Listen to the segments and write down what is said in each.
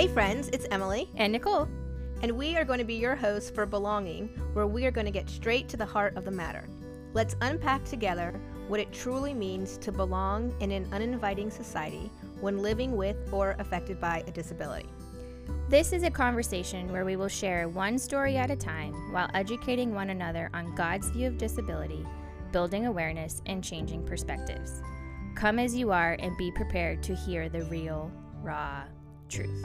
Hey, friends, it's Emily, and Nicole. and we are going to be your hosts for Belonging, where we are going to get straight to the heart of the matter. Let's unpack together what it truly means to belong in an uninviting society when living with or affected by a disability. This is a conversation where we will share one story at a time while educating one another on God's view of disability, building awareness, and changing perspectives. Come as you are and be prepared to hear the real, raw truth.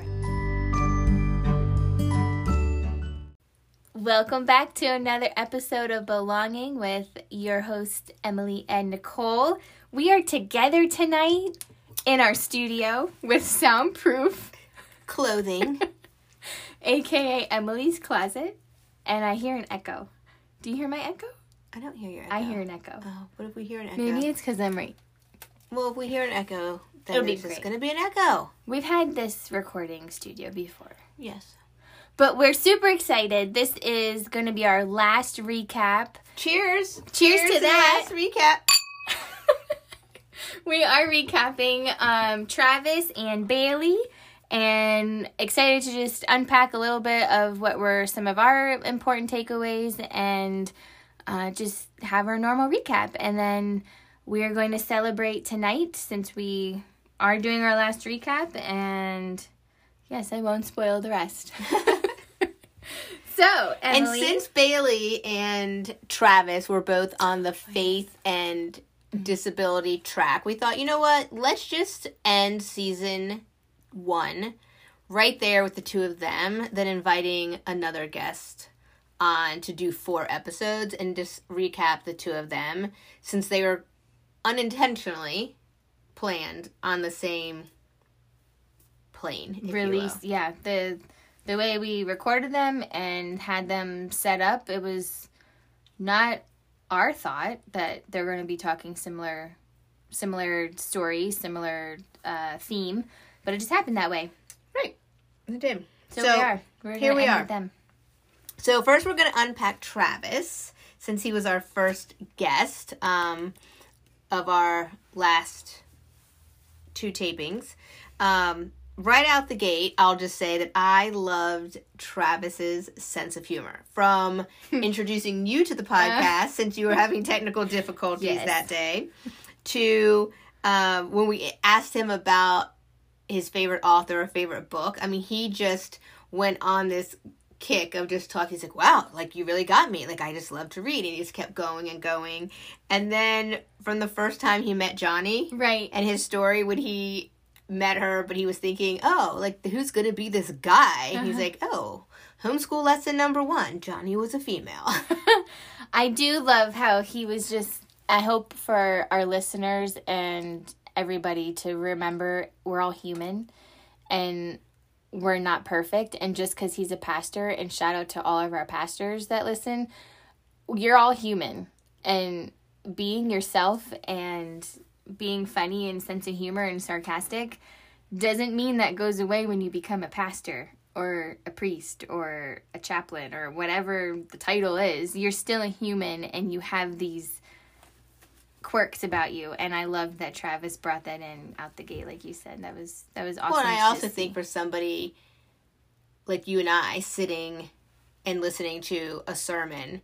Welcome back to another episode of Belonging with your host, Emily and Nicole. We are together tonight in our studio with soundproof Clothing. aka Emily's closet, and I hear an echo. Do you hear my echo? I don't hear your echo. I hear an echo. Oh, what if we hear an echo? Maybe it's because I'm right. Well, if we hear an echo, then It'll be there's great. going to be an echo. We've had this recording studio before, Yes. but we're super excited. This is going to be our last recap. Cheers. Cheers to that. last recap. we are recapping um, Travis and Bayley. And excited to just unpack a little bit of what were some of our important takeaways and uh, just have our normal recap. And then we are going to celebrate tonight since we are doing our last recap. And yes, I won't spoil the rest. so, And since Bayley and Travis were both on the oh, faith and mm-hmm. disability track, we thought, you know what? Let's just end season one right there with the two of them, then inviting another guest on to do four episodes and just recap the two of them since they were unintentionally planned on the same plane. if you will. release yeah the the way we recorded them and had them set up it was not our thought that they're going to be talking similar similar story similar uh theme but it just happened that way Right. It did. so, we are we're here we are. with them So first, we're going to unpack Travis since he was our first guest um, of our last two tapings. Um, right out the gate, I'll just say that I loved Travis's sense of humor from introducing you to the podcast since you were having technical difficulties Yes. that day to um, when we asked him about his favorite author or favorite book. I mean, he just went on this kick of just talking. He's like, wow, like you really got me. Like I just love to read. And he just kept going and going. And then from the first time he met Joni right and his story when he met her, but he was thinking, oh, like who's going to be this guy? And he's uh-huh. like, oh, homeschool lesson number one Joni was a female. I do love how he was just. I hope for our listeners and everybody to remember we're all human and we're not perfect. And just because he's a pastor, and shout out to all of our pastors that listen, you're all human. And being yourself and being funny and sense of humor and sarcastic doesn't mean that goes away when you become a pastor or a priest or a chaplain or whatever the title is. You're still a human and you have these quirks about you and I love that Travis brought that in out the gate like you said. That was that was awesome. Well, and I also see. think for somebody like you and I sitting and listening to a sermon,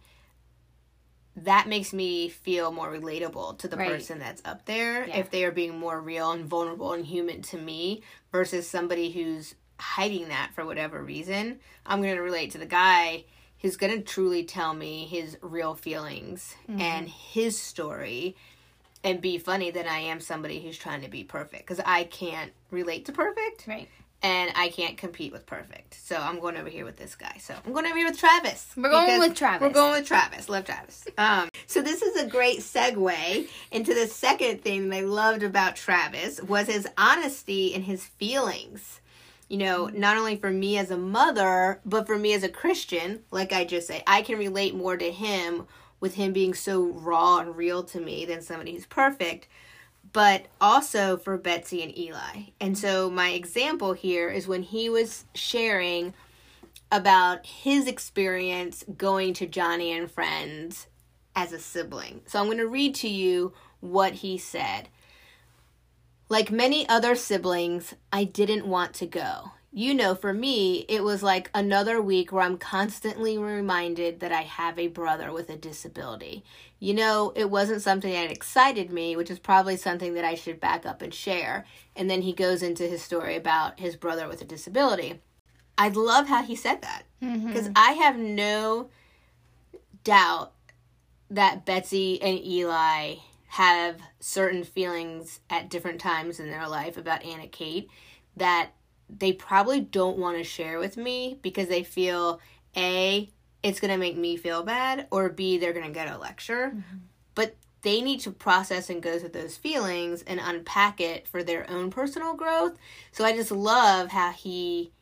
that makes me feel more relatable to the Right. person that's up there Yeah. if they are being more real and vulnerable and human to me versus somebody who's hiding that for whatever reason. I'm going to relate to the guy who's going to truly tell me his real feelings Mm-hmm. and his story and be funny than I am somebody who's trying to be perfect because I can't relate to perfect right. and I can't compete with perfect. So I'm going over here with this guy. So I'm going over here with Travis. We're going with Travis. We're going with Travis. Love Travis. Um, so this is a great segue into the second thing that I loved about Travis was his honesty and his feelings. You know, not only for me as a mother, but for me as a Christian, like I just say, I can relate more to him with him being so raw and real to me than somebody who's perfect but also for Betsy and Eli. And so my example here is when he was sharing about his experience going to Joni and Friends as a sibling. So I'm going to read to you what he said. Like many other siblings, I didn't want to go. you know, for me, it was like another week where I'm constantly reminded that I have a brother with a disability. You know, it wasn't something that excited me, which is probably something that I should back up and share. And then he goes into his story about his brother with a disability. I love how he said that because Mm-hmm. I have no doubt that Betsy and Eli have certain feelings at different times in their life about Anna Kate that they probably don't want to share with me because they feel A, it's going to make me feel bad, or B, they're going to get a lecture. But they need to process and go through those feelings and unpack it for their own personal growth. So I just love how he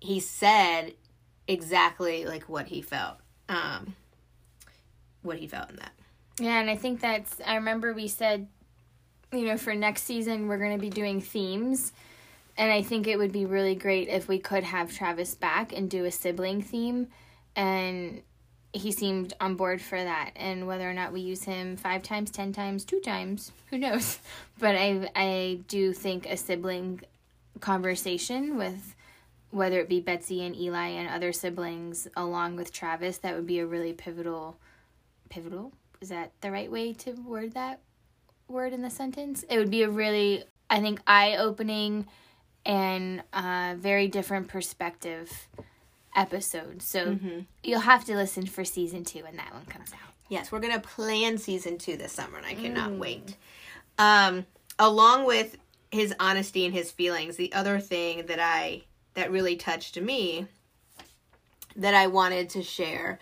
he said exactly like what he felt. Um what he felt in that. Yeah, and I think that's. I remember we said, you know, for next season we're going to be doing themes, and I think it would be really great if we could have Travis back and do a sibling theme, and he seemed on board for that. And whether or not we use him five times, ten times, two times, who knows? But I I do think a sibling conversation with whether it be Betsy and Eli and other siblings along with Travis that would be a really pivotal pivotal is that the right way to word that word in the sentence? It would be a really i think eye-opening and uh, very different perspective episode. So you'll have to listen for season two when that one comes out. Yes, we're gonna plan season two this summer, and I cannot wait. Um, along with his honesty and his feelings, the other thing that I that really touched me that I wanted to share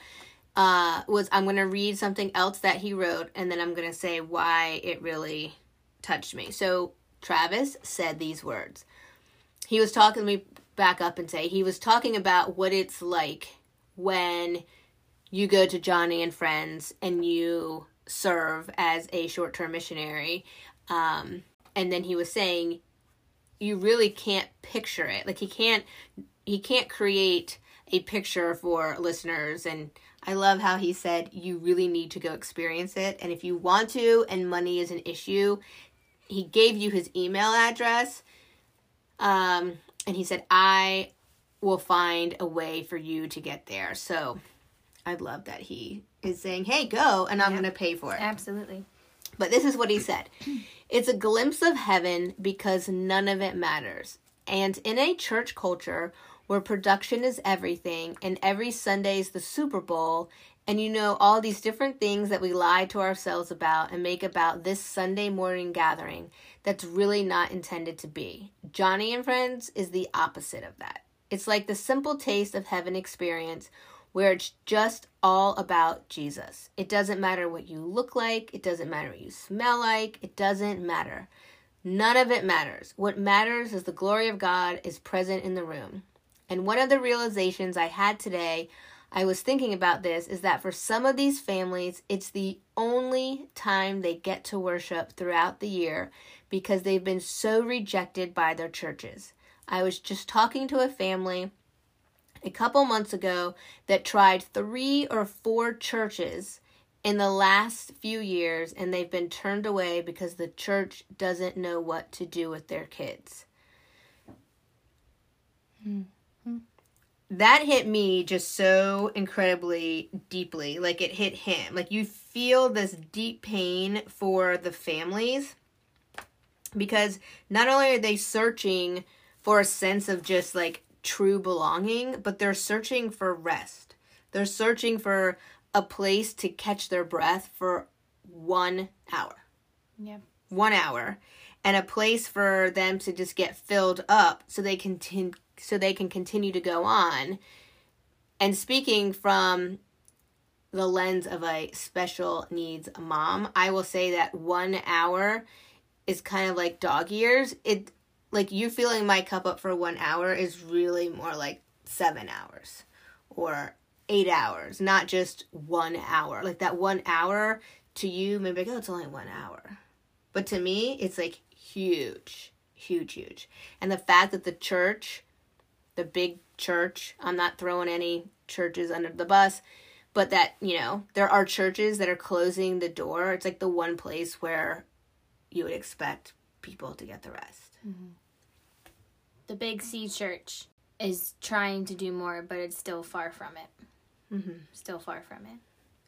uh, was I'm gonna read something else that he wrote, and then I'm gonna say why it really touched me. So Travis said these words. He was talking. Me back up and say he was talking about what it's like when you go to Joni and Friends and you serve as a short term missionary. Um, and then he was saying you really can't picture it. Like he can't he can't create a picture for listeners and I love how he said you really need to go experience it and if you want to and money is an issue, he gave you his email address. Um, and he said I will find a way for you to get there. So I love that he is saying, "Hey, go," and I'm going to pay for it. absolutely But this is what he said It's a glimpse of heaven because none of it matters. And in a church culture where production is everything and every Sunday is the Super Bowl, and you know all these different things that we lie to ourselves about and make about this Sunday morning gathering that's really not intended to be. Joni and Friends is the opposite of that. It's like the simple taste of heaven experience where it's just all about Jesus. It doesn't matter what you look like, it doesn't matter what you smell like, it doesn't matter. None of it matters. What matters is the glory of God is present in the room. And one of the realizations I had today, I was thinking about this, is that for some of these families, it's the only time they get to worship throughout the year because they've been so rejected by their churches. I was just talking to a family a couple months ago that tried three or four churches in the last few years and they've been turned away because the church doesn't know what to do with their kids. Hmm. That hit me just so incredibly deeply. Like it hit him. Like you feel this deep pain for the families because not only are they searching for a sense of just like true belonging, but they're searching for rest. They're searching for a place to catch their breath for one hour. Yep. One hour. And a place for them to just get filled up so they can tin- so they can continue to go on. And speaking from the lens of a special needs mom, I will say that one hour is kind of like dog years. It like you filling my cup up for one hour is really more like seven hours or eight hours, not just one hour. Like that one hour to you, maybe like, oh, it's only one hour. But to me, it's like huge, huge, huge. And the fact that the church, the big church, I'm not throwing any churches under the bus, but that, you know, there are churches that are closing the door. It's like the one place where you would expect people to get the rest. The Big C Church. is trying to do more, but it's still far from it. Mm-hmm. Still far from it.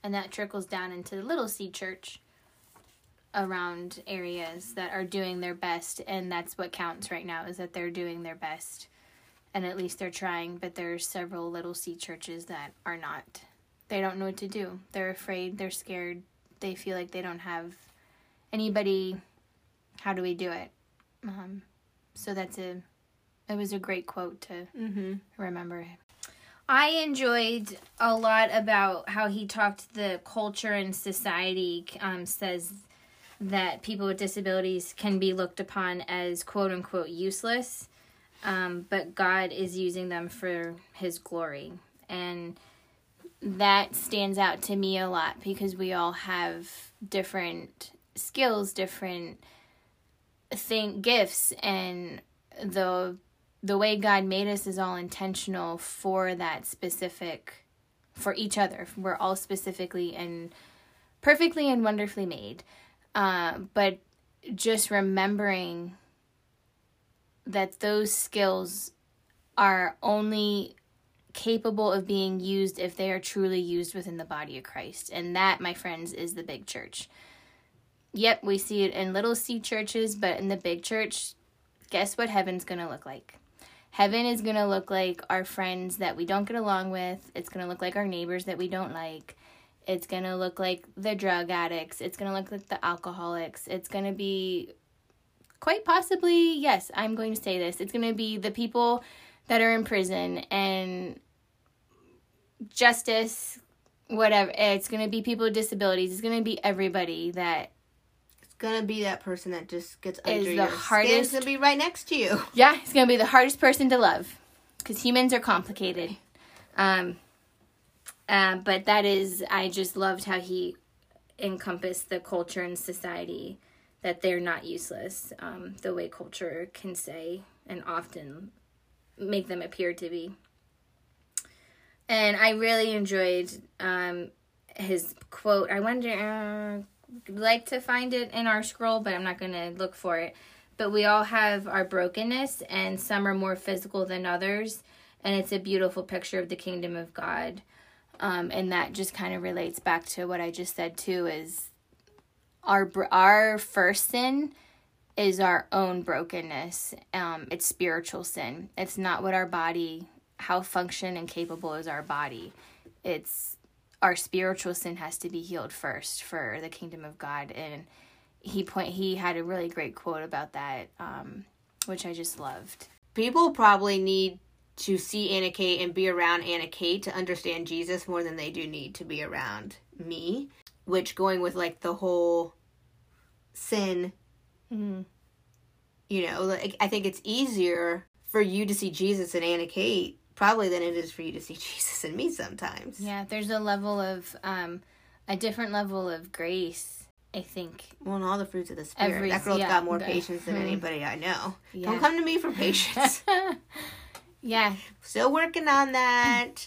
And that trickles down into the Little C Church around areas that are doing their best. And that's what counts right now is that they're doing their best. And at least they're trying, but there's several Little C churches that are not. They don't know what to do. They're afraid. They're scared. They feel like they don't have anybody. How do we do it? Um, so that's a it was a great quote to Mm-hmm. remember. I enjoyed a lot about how he talked the culture and society um, says that people with disabilities can be looked upon as quote unquote useless, um, but God is using them for his glory. And that stands out to me a lot because we all have different skills, different thing gifts and the the way God made us is all intentional for that specific for each other. We're all specifically and perfectly and wonderfully made. Uh, but just remembering that those skills are only capable of being used if they are truly used within the body of Christ. And that, my friends, is the big church. Yep, we see it in little C churches, but in the big church, guess what heaven's going to look like? Heaven is going to look like our friends that we don't get along with. It's going to look like our neighbors that we don't like. It's going to look like the drug addicts. It's going to look like the alcoholics. It's going to be quite possibly, yes, I'm going to say this. It's going to be the people that are in prison and justice, whatever. It's going to be people with disabilities. It's going to be everybody that It's gonna be that person that just gets under the your hardest- skin. It's gonna be right next to you. Yeah, it's gonna be the hardest person to love because humans are complicated. Um, uh, but that is, I just loved how he encompassed the culture and society that they're not useless. Um, the way culture can say and often make them appear to be. And I really enjoyed um, his quote. I wonder, uh, like to find it in our scroll, but I'm not going to look for it. But we all have our brokenness, and some are more physical than others. And it's a beautiful picture of the kingdom of God. Um, and that just kind of relates back to what I just said too. Is our our first sin is our own brokenness. Um, it's spiritual sin. It's not what our body, how function and capable is our body. It's our spiritual sin has to be healed first for the kingdom of God. And he point he had a really great quote about that, um, which I just loved. People probably need to see Anna Kate and be around Anna Kate to understand Jesus more than they do need to be around me. Which going with like the whole sin, Mm-hmm. you know, like I think it's easier for you to see Jesus in Anna Kate probably than it is for you to see Jesus in me sometimes. Yeah, there's a level of um, a different level of grace. I think. Well, and all the fruits of the spirit. Every- that girl's yeah, got more the- patience than anybody I know. Yeah. Don't come to me for patience. yeah, Still working on that.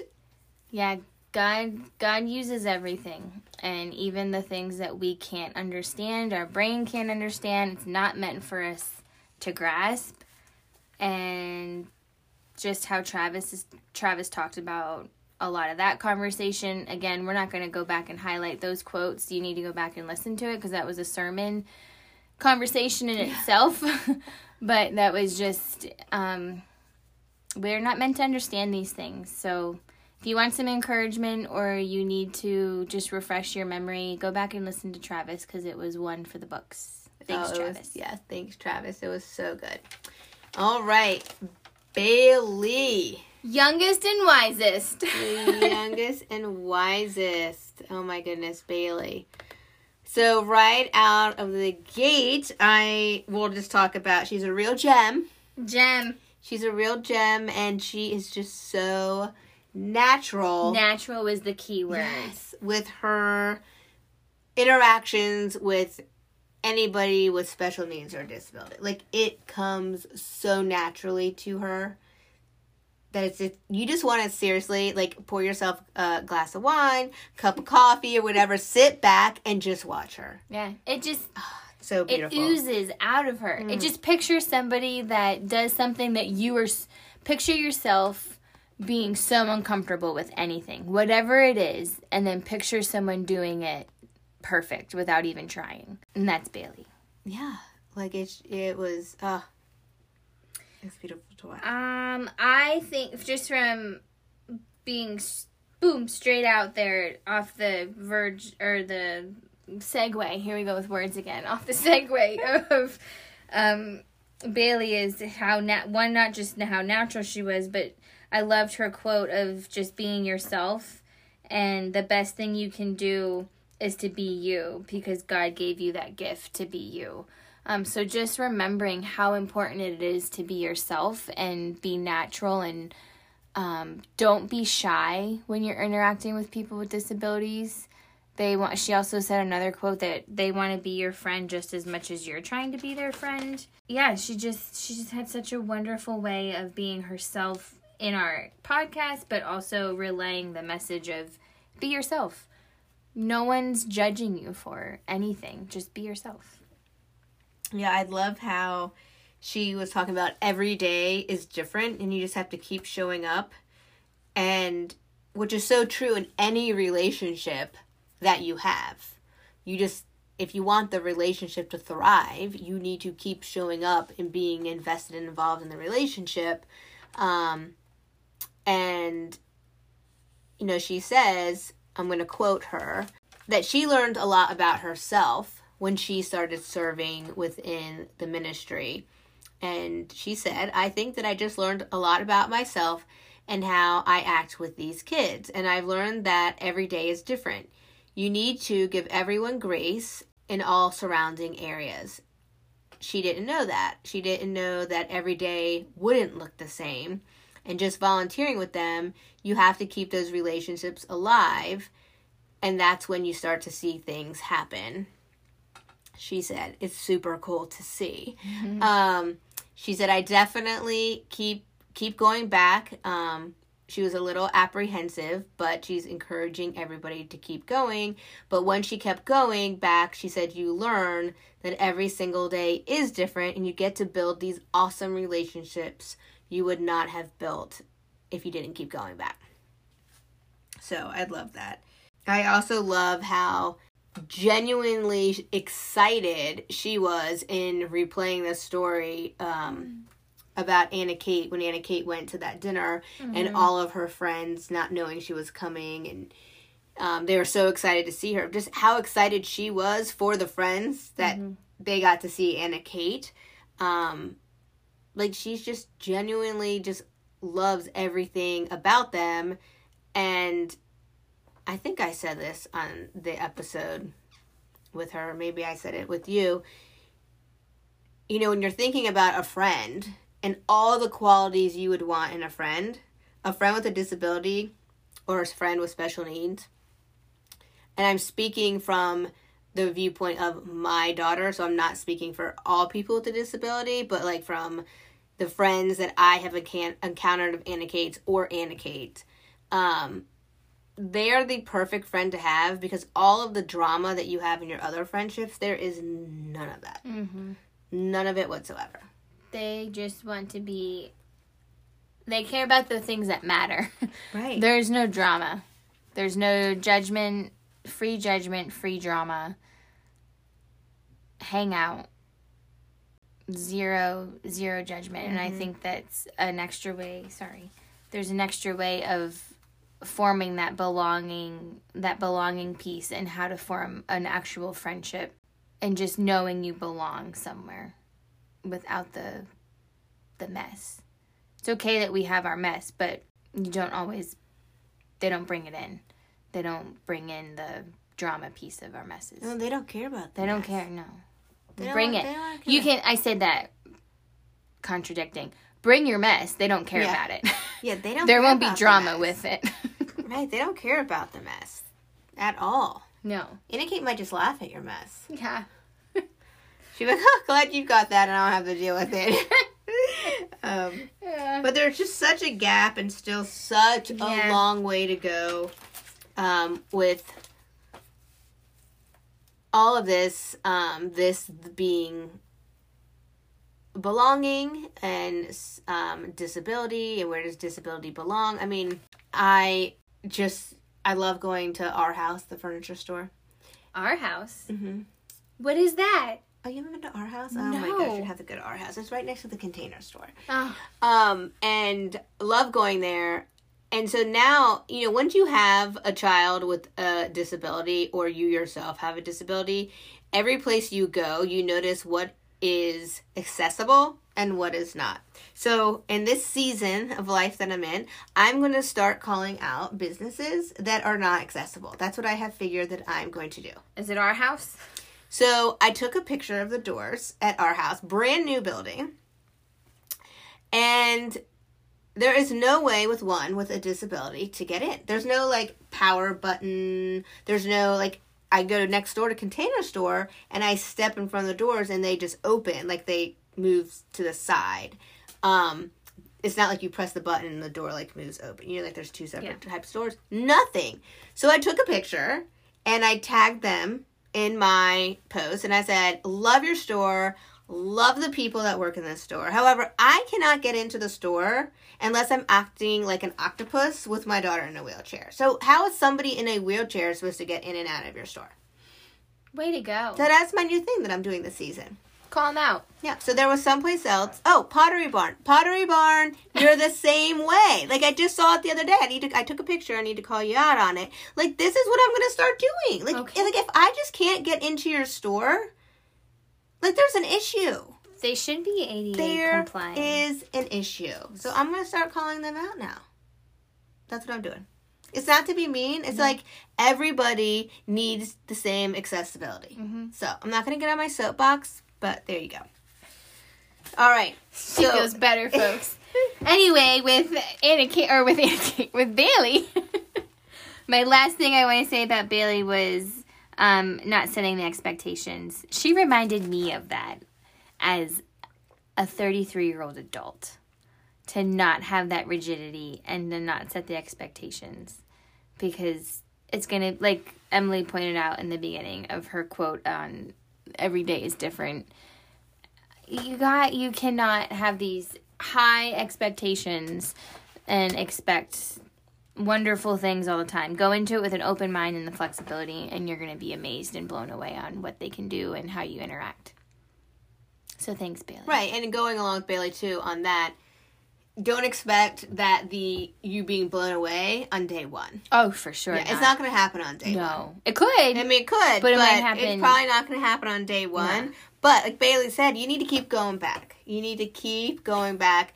yeah. God, God uses everything, and even the things that we can't understand, our brain can't understand. It's not meant for us to grasp, and just how Travis is, Travis talked about a lot of that conversation. Again, we're not going to go back and highlight those quotes. You need to go back and listen to it because that was a sermon conversation in itself. but that was just um, we're not meant to understand these things. So if you want some encouragement or you need to just refresh your memory, go back and listen to Travis because it was one for the books. Thanks, Oh, it was- Travis. yeah, thanks, Travis. It was so good. All right. Bayley. Youngest and wisest. youngest and wisest. Oh my goodness, Bayley. So right out of the gate, I will just talk about she's a real gem. Gem. She's a real gem and she is just so natural. Natural was the key word. Yes, with her interactions with anybody with special needs or disability. Like it comes so naturally to her that it's it, you just want to seriously like pour yourself a glass of wine, cup of coffee or whatever, sit back and just watch her. Yeah. It just So beautiful. it oozes out of her. Mm. It just pictures somebody that does something that you are picture yourself being so uncomfortable with anything, whatever it is, and then picture someone doing it perfect without even trying. And that's Bayley. Yeah. Like it it was uh it's beautiful to watch. Um, I think just from being boom straight out there off the verge or the segue. Here we go with words again. Off the segue of um, Bayley is how na- one not just how natural she was, but I loved her quote of just being yourself, and the best thing you can do is to be you because God gave you that gift to be you. Um, so just remembering how important it is to be yourself and be natural and um, don't be shy when you're interacting with people with disabilities. They want. She also said another quote that they want to be your friend just as much as you're trying to be their friend. Yeah, she just she just had such a wonderful way of being herself in our podcast, but also relaying the message of be yourself. No one's judging you for anything. Just be yourself. Yeah, I love how she was talking about every day is different and you just have to keep showing up. And which is so true in any relationship that you have. You just if you want the relationship to thrive, you need to keep showing up and being invested and involved in the relationship. Um, and, you know, she says, I'm going to quote her, that she learned a lot about herself when she started serving within the ministry. And she said, I think that I just learned a lot about myself and how I act with these kids. And I've learned that every day is different. You need to give everyone grace in all surrounding areas. She didn't know that. She didn't know that every day wouldn't look the same. And just volunteering with them, you have to keep those relationships alive. And that's when you start to see things happen. She said, it's super cool to see. Um, she said, I definitely keep keep going back. Um, she was a little apprehensive, but she's encouraging everybody to keep going. But when she kept going back, she said, You learn that every single day is different and you get to build these awesome relationships you would not have built if you didn't keep going back. So I love that. I also love how genuinely excited she was in replaying the story um, about Anna Kate when Anna Kate went to that dinner and all of her friends not knowing she was coming and um, they were so excited to see her. Just how excited she was for the friends that they got to see Anna Kate. Um, like she's just genuinely just loves everything about them and I think I said this on the episode with her. Maybe I said it with you. You know, when you're thinking about a friend and all the qualities you would want in a friend, a friend with a disability or a friend with special needs, and I'm speaking from the viewpoint of my daughter, so I'm not speaking for all people with a disability, but like from the friends that I have encan- encountered of Anna Kate's or Anna Kate. Um, they are the perfect friend to have because all of the drama that you have in your other friendships, there is none of that. Mm-hmm. None of it whatsoever. They just want to be. They care about the things that matter. Right. There's no drama. There's no judgment, free judgment, free drama. Hang out. Zero, zero judgment. And I mm-hmm. think that's an extra way. Sorry. There's an extra way of forming that belonging, that belonging piece and how to form an actual friendship and just knowing you belong somewhere without the the mess. It's okay that we have our mess, but you don't always they don't bring it in. They don't bring in the drama piece of our messes. No, they don't care about. They don't care, no. Bring it. You can I said that contradicting. Bring your mess. They don't care Yeah. about it. Yeah, they don't. there won't be drama with it. Right, they don't care about the mess at all. no. Anna Kate might just laugh at your mess. Yeah. She'd be like, oh, glad you got that and I don't have to deal with it. um, Yeah. but there's just such a gap and still such a long way to go um, with all of this, um, this being belonging and um, disability and where does disability belong. I mean, I just I love going to Arhaus, the furniture store. Arhaus. Mm-hmm. What is that? Oh, you haven't been to Arhaus? Oh my gosh, you have to go to Arhaus. It's right next to the container store. Oh, Um, and love going there. And so now, you know, once you have a child with a disability or you yourself have a disability, every place you go, you notice what is accessible and what is not. So, in this season of life that I'm in, I'm going to start calling out businesses that are not accessible. That's what I have figured that I'm going to do. is it Arhaus? So I took a picture of the doors at Arhaus, brand new building. There is no way with one with a disability to get in. There's no like power button. There's no like I go next door to container store and I step in front of the doors and they just open like they move to the side. Um it's not like you press the button and the door like moves open. You know, like there's two separate types of doors. Nothing. So I took a picture and I tagged them in my post and I said, Love your store, love the people that work in this store. However, I cannot get into the store unless I'm acting like an octopus with my daughter in a wheelchair. So, how is somebody in a wheelchair supposed to get in and out of your store? Way to go. So, that's my new thing that I'm doing this season. Call him out. Yeah, so there was someplace else. Oh, Pottery Barn. Pottery Barn, you're the same way. Like I just saw it the other day. I need to I took a picture. I need to call you out on it. Like this is what I'm going to start doing. Like Okay. like if I just can't get into your store, like there's an issue. They should be ADA There compliant. is an issue. So I'm going to start calling them out now. That's what I'm doing. It's not to be mean. It's mm-hmm. like everybody needs the same accessibility. Mm-hmm. So I'm not going to get on my soapbox, but there you go. All right. she So feels better, folks. anyway, with Anna Ka- or with Anna Ka- with Bayley, my last thing I want to say about Bayley was um, not setting the expectations. She reminded me of that as a 33 year old adult to not have that rigidity and to not set the expectations because it's gonna like Emily pointed out in the beginning of her quote on every day is different you got you cannot have these high expectations and expect wonderful things all the time. Go into it with an open mind and the flexibility and you're going to be amazed and blown away on what they can do and how you interact. So thanks, Bayley. Right, and going along with Bayley too on that, don't expect that the you being blown away on day one. Oh, for sure. Yeah, it's not going to happen on day one. No. It could. I mean, it could, but, But it might happen. it's probably not going to happen on day one. No. But like Bayley said, you need to keep going back. You need to keep going back.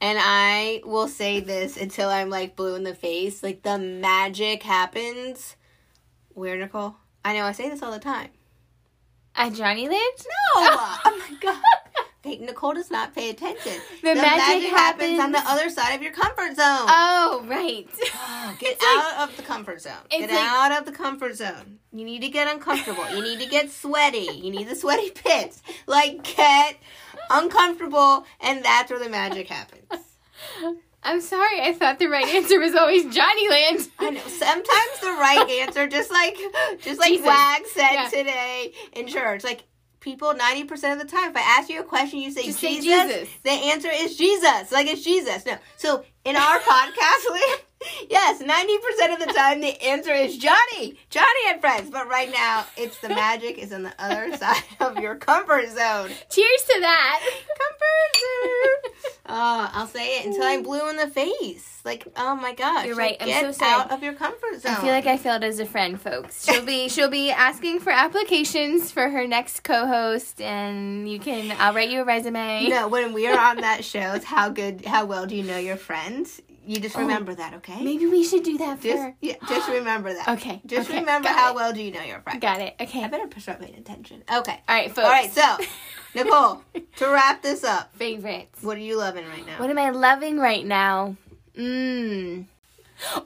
And I will say this until I'm like blue in the face. Like the magic happens. Where, Nicole? I know I say this all the time. At Joni Land? No! oh my god. Okay, Nicole does not pay attention. The magic happens on the other side of your comfort zone. Oh, right. Get It's like- out of the comfort zone. Get like- out of the comfort zone. You need to get uncomfortable. you need to get sweaty. You need the sweaty pits. Like get uncomfortable, and that's where the magic happens. I'm sorry. I thought the right answer was always Joni Land. I know. Sometimes the right answer, just like just like Jesus. Wag said Yeah. today in church, like people ninety percent of the time, if I ask you a question, you say Just say Jesus, Jesus. The answer is Jesus. Like it's Jesus. No. So in our podcast, we, yes, ninety percent of the time the answer is Joni, Joni and friends. But right now, it's the magic is on the other side of your comfort zone. Cheers to that. Comfort zone. Oh, I'll say it until I'm blue in the face. Like, oh my gosh, You're like, right. I'm Get so sorry. out of your comfort zone. I feel like I failed as a friend, folks. She'll be she'll be asking for applications for her next co-host, and you can I'll write you a resume. No, when we are on that show, it's how good, how well do you know your friends? You just remember that, okay? Oh, Maybe we should do that for. Just, yeah, just remember that. Okay, Just okay, remember how it. well do you know your friend. Got it. Okay. I better push start paying attention. Okay. All right, folks. All right. So, Nicole, to wrap this up, favorites. what are you loving right now? What am I loving right now? Mmm.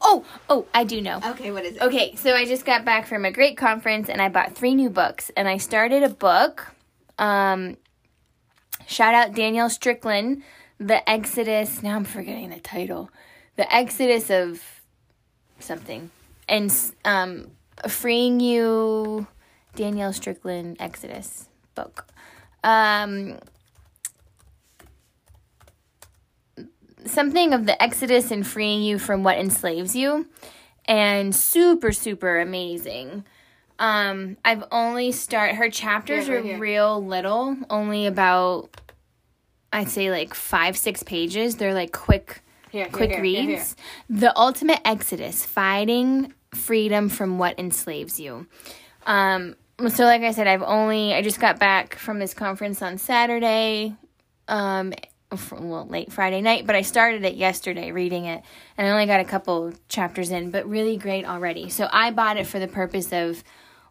Oh, oh, I do know. okay. What is it? Okay, so I just got back from a great conference and I bought three new books. And I started a book. Um, shout out Danielle Strickland, The Exodus. Now I'm forgetting the title. The Exodus of something. And um, Freeing You, Danielle Strickland Exodus book. Um, something of the Exodus and freeing you from what enslaves you, and super super amazing. Um, I've only start her chapters Here, right are here. real little, only about I'd say like five six pages. They're like quick Here, quick reads. The ultimate exodus, finding freedom from what enslaves you. Um, so like I said, I've only I just got back from this conference on Saturday, um, well late Friday night, but I started it yesterday reading it, and I only got a couple chapters in, but really great already. So I bought it for the purpose of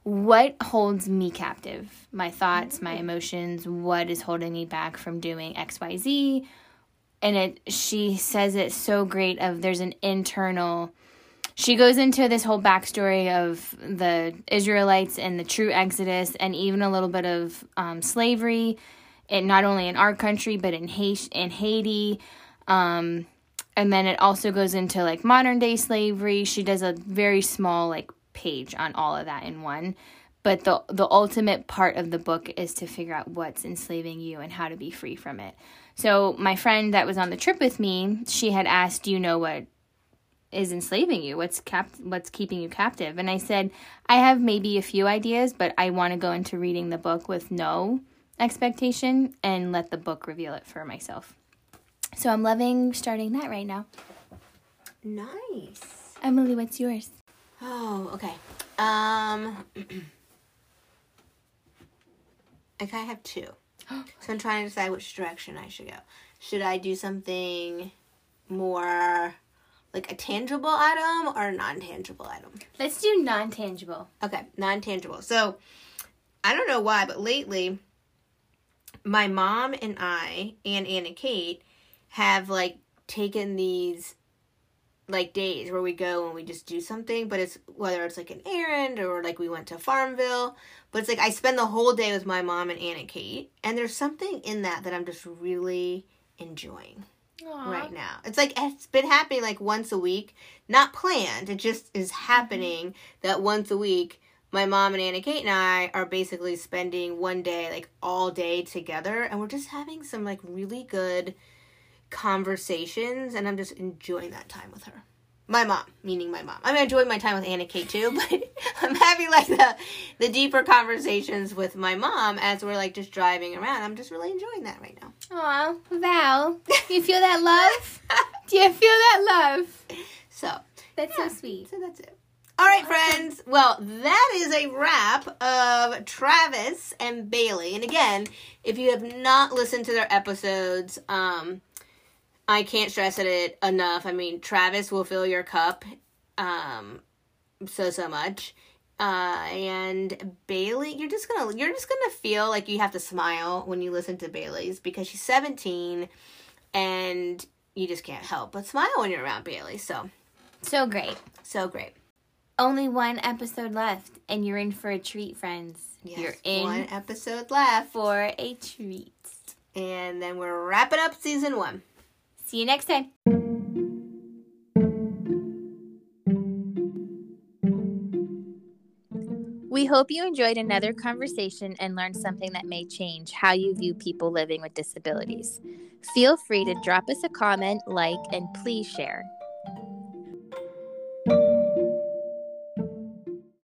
what holds me captive my thoughts my emotions what is holding me back from doing xyz and it she says it so great of there's an internal she goes into this whole backstory of the israelites and the true exodus and even a little bit of um, slavery and not only in our country but in haiti, in haiti. Um, and then it also goes into like modern day slavery. She does a very small like page on all of that in one but the the ultimate part of the book is to figure out what's enslaving you and how to be free from it. So my friend that was on the trip with me she had asked do you know what is enslaving you? What's cap what's keeping you captive? And i said i have maybe a few ideas but i want to go into reading the book with no expectation and let the book reveal it for myself. So i'm loving starting that right now. Nice. emily what's yours? Oh, okay. Um, I kind of have two. So I'm trying to decide which direction I should go. Should I do something more like a tangible item or a non-tangible item? let's do non-tangible Okay, non-tangible. So I don't know why, but lately my mom and I and Anna Kate have like taken these like days where we go and we just do something, but it's whether it's like an errand or like we went to Farmville, but it's like I spend the whole day with my mom and Anna Kate, and there's something in that that I'm just really enjoying right now. It's like it's been happening like once a week, not planned. It just is mm-hmm. happening that once a week, my mom and Anna Kate and I are basically spending one day like all day together, and we're just having some like really good conversations, and I'm just enjoying that time with her. My mom, meaning my mom. I mean, I enjoy my time with Anna Kate too, but I'm having like the the deeper conversations with my mom as we're like just driving around. I'm just really enjoying that right now. Aw, Val, do you feel that love? do you feel that love? So That's so sweet. So that's it. All right, friends. Well, that is a wrap of Travis and Bayley. And again, if you have not listened to their episodes, um, I can't stress it enough. I mean, Travis will fill your cup, um, so so much. Uh, and Bayley, you're just gonna you're just gonna feel like you have to smile when you listen to Bayley's because she's 17, and you just can't help but smile when you're around Bayley. So So great. so great. Only one episode left, and you're in for a treat, friends. Yes, You're in one episode left, for a treat. and then we're wrapping up season one. See you next time. We hope you enjoyed another conversation and learned something that may change how you view people living with disabilities. Feel free to drop us a comment, like, and please share.